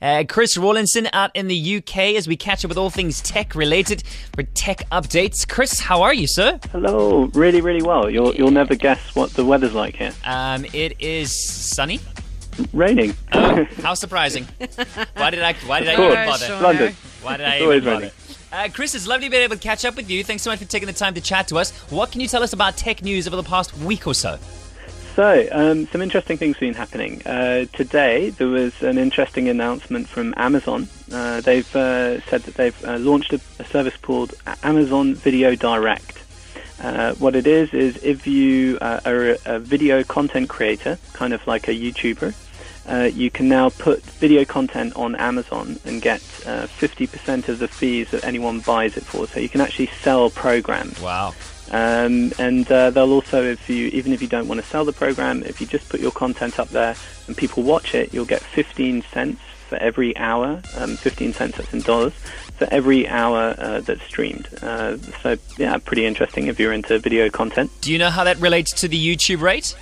Uh, Chris Rawlinson out in the UK as we catch up with all things tech related for tech updates. Chris, how are you, sir? Hello, really, really well. You'll you'll never guess what the weather's like here. Um, it is sunny. Raining. Oh, how surprising! Why did I? Why did I even bother? Sure. London. Why did I even bother? Uh, Chris, it's lovely being able to catch up with you. Thanks so much for taking the time to chat to us. What can you tell us about tech news over the past week or so? So, um, some interesting things have been happening. Uh, today, there was an interesting announcement from Amazon. Uh, they've uh, said that they've uh, launched a, a service called Amazon Video Direct. Uh, what it is is if you uh, are a, video content creator, kind of like a YouTuber, you can now put video content on Amazon and get uh, 50% of the fees that anyone buys it for. So you can actually sell programs. Wow. Um, and uh, they'll also, if you even if you don't want to sell the program, if you just put your content up there and people watch it, you'll get 15 cents for every hour. Um, 15 cents that's in dollars for every hour uh, that's streamed. Uh, so yeah, pretty interesting if you're into video content. Do you know how that relates to the YouTube rate?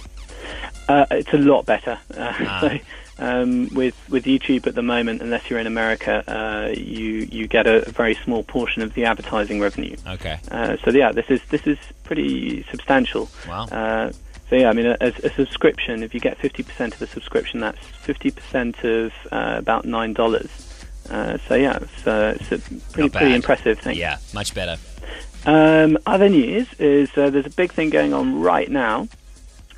Uh, it's a lot better. Uh, Ah. so, um, with with YouTube at the moment, unless you're in America, uh, you you get a, a very small portion of the advertising revenue. Okay. Uh, so yeah, this is this is pretty substantial. Wow. Uh, so yeah, I mean, a, a subscription. If you get fifty percent of a subscription, that's fifty percent of uh, about nine dollars. Uh, so yeah, it's, uh, it's a pretty pretty impressive thing. Yeah, much better. Um, other news is uh, there's a big thing going on right now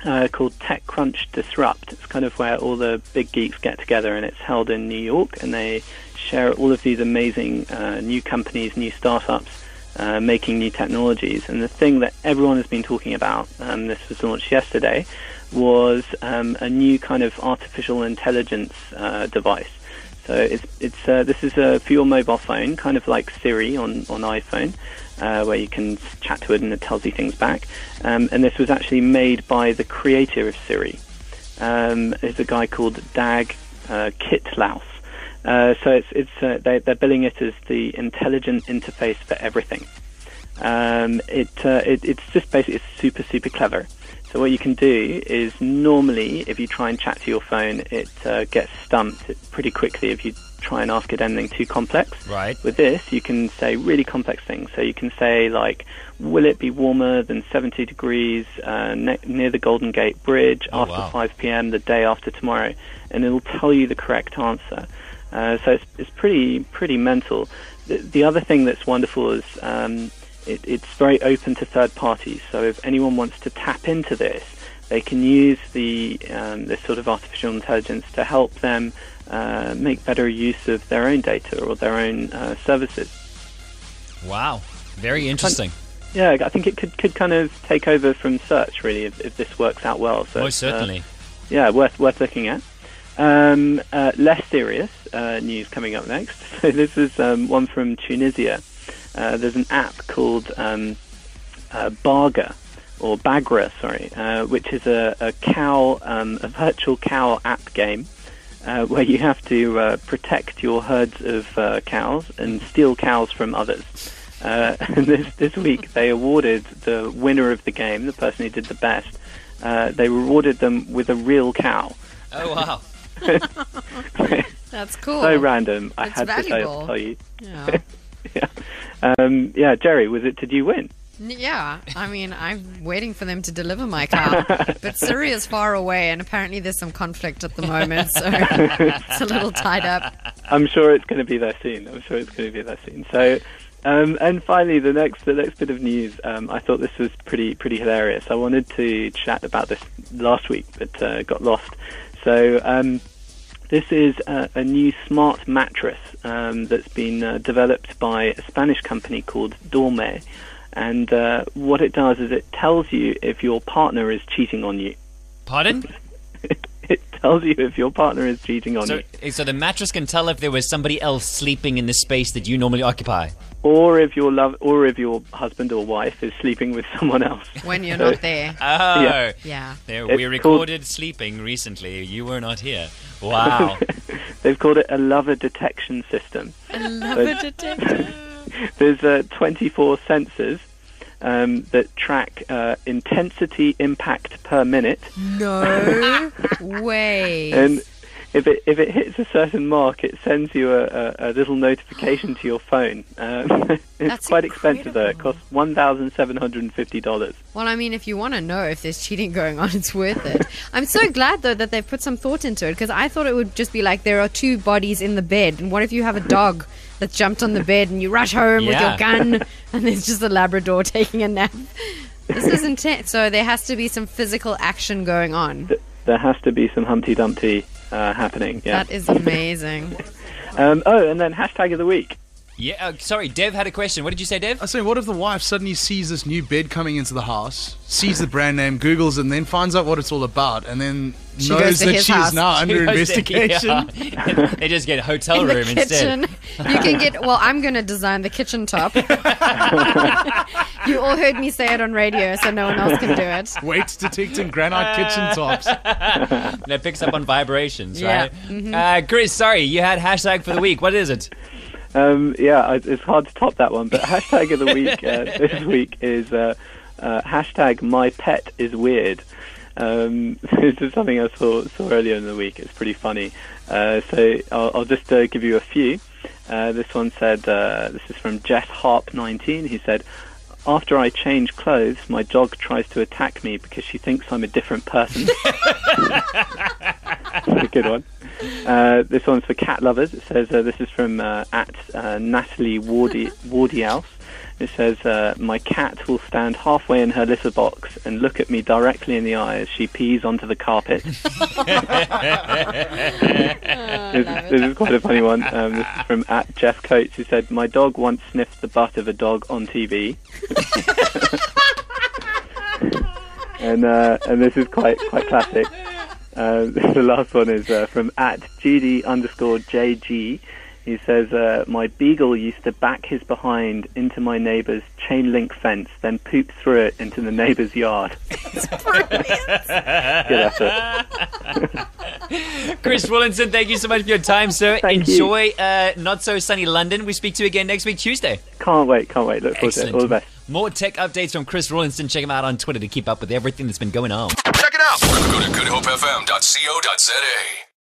uh, called TechCrunch Disrupt. It's kind of where all the big geeks get together, and it's held in New York, and they share all of these amazing uh, new companies, new startups. Uh, making new technologies, and the thing that everyone has been talking about, um, this was launched yesterday, was um, a new kind of artificial intelligence uh, device. So it's it's uh, this is uh, for your mobile phone, kind of like Siri on on iPhone, uh, where you can chat to it and it tells you things back. Um, and this was actually made by the creator of Siri. Um, it's a guy called Dag uh, Kittlaus. Uh, so it's it's uh, they, they're billing it as the intelligent interface for everything. Um, it, uh, it it's just basically super super clever. So what you can do is normally if you try and chat to your phone, it uh, gets stumped pretty quickly if you try and ask it anything too complex. Right. With this, you can say really complex things. So you can say like, "Will it be warmer than 70 degrees uh, ne- near the Golden Gate Bridge Oh, after wow. 5 p.m. the day after tomorrow?" And it'll tell you the correct answer. Uh, so it's, it's pretty pretty mental. The, the other thing that's wonderful is um, it, it's very open to third parties. So if anyone wants to tap into this, they can use the um, this sort of artificial intelligence to help them uh, make better use of their own data or their own uh, services. Wow. Very interesting. Yeah, I think it could, could kind of take over from search really if, if this works out well. So Most uh, certainly. yeah, worth worth looking at. Um, uh, less serious uh, news coming up next. So this is um, one from Tunisia. Uh, there's an app called um, uh, Baga or Bagra, sorry, uh, which is a, a cow, um, a virtual cow app game. Uh, where you have to uh, protect your herds of uh, cows and steal cows from others. Uh, and this, this week they awarded the winner of the game, the person who did the best, uh, they rewarded them with a real cow. Oh wow. That's cool. So random. I It's had to valuable. tell, tell you. Yeah. yeah. Um, yeah, Jerry, was it? Did you win? Yeah, I mean, I'm waiting for them to deliver my car, but Siri is far away, and apparently there's some conflict at the moment, so it's a little tied up. I'm sure it's going to be there soon. I'm sure it's going to be there soon. So, um, and finally, the next the next bit of news. Um, I thought this was pretty pretty hilarious. I wanted to chat about this last week, but uh, got lost. So. Um, this is a, a new smart mattress um, that's been uh, developed by a Spanish company called Dorme. And uh, what it does is it tells you if your partner is cheating on you. Pardon? it tells you if your partner is cheating on So, you. so the mattress can tell if there was somebody else sleeping in the space that you normally occupy. Or if your love, or if your husband or wife is sleeping with someone else. When you're So- not there. Oh, Yeah. Yeah. there It's we called- recorded sleeping recently. You were not here. Wow. They've called it a lover detection system. I love it. detective. There's uh, 24 sensors um, that track uh, intensity impact per minute. No way. And if it if it hits a certain mark, it sends you a, a, a little notification to your phone. Um, it's That's quite expensive though. It costs one thousand seven hundred and fifty dollars. Well, I mean, if you want to know if there's cheating going on, it's worth it. I'm so glad, though, that they've put some thought into it because I thought it would just be like there are two bodies in the bed. And what if you have a dog that's jumped on the bed and you rush home with your gun and there's just a Labrador taking a nap? This is intense. So there has to be some physical action going on. There has to be some Humpty Dumpty happening. Yeah. That is amazing. Um, oh, and then hashtag of the week. Yeah, uh, sorry, Dev had a question. What did you say, Dev? I was saying, what if the wife suddenly sees this new bed coming into the house, sees the brand name, Googles, and then finds out what it's all about, and then She knows to that his she's house. now under Yeah. investigation? they just get a hotel In the room kitchen, instead. you can get. Well, I'm going to design the kitchen top. you all heard me say it on radio, so no one else can do it. Weight detecting granite kitchen tops. And it picks up on vibrations, Yeah. right? Uh, Chris, sorry, you had hashtag for the week. What is it? Um, yeah, it's hard to top that one. But hashtag of the week uh, this week is uh, uh, hashtag my pet is weird. Um, this is something I saw saw earlier in the week. It's pretty funny. Uh, so I'll, I'll just uh, give you a few. Uh, this one said, uh, this is from Jess Harp 19. He said, after I change clothes, my dog tries to attack me because she thinks I'm a different person. That's a good one. Uh, this one's for cat lovers. It says uh, this is from uh, at uh, Natalie Wardy Wardihouse. It says uh, my cat will stand halfway in her litter box and look at me directly in the eye as she pees onto the carpet. this, this is quite a funny one. Um, this is from at Jeff Coates, who said my dog once sniffed the butt of a dog on TV. and uh, and this is quite quite classic. Uh, the last one is uh, from at GD underscore JG. He says, uh, My beagle used to back his behind into my neighbour's chain link fence, then poop through it into the neighbour's yard. Good effort. Chris Rawlinson, thank you so much for your time, sir. Thank you. Enjoy uh, not so sunny London. We speak to you again next week, Tuesday. Can't wait, can't wait. Look forward to it. All the best. More tech updates from Chris Rawlinson. Check him out on Twitter to keep up with everything that's been going on. Check it out. Go to goodhopefm.co.za.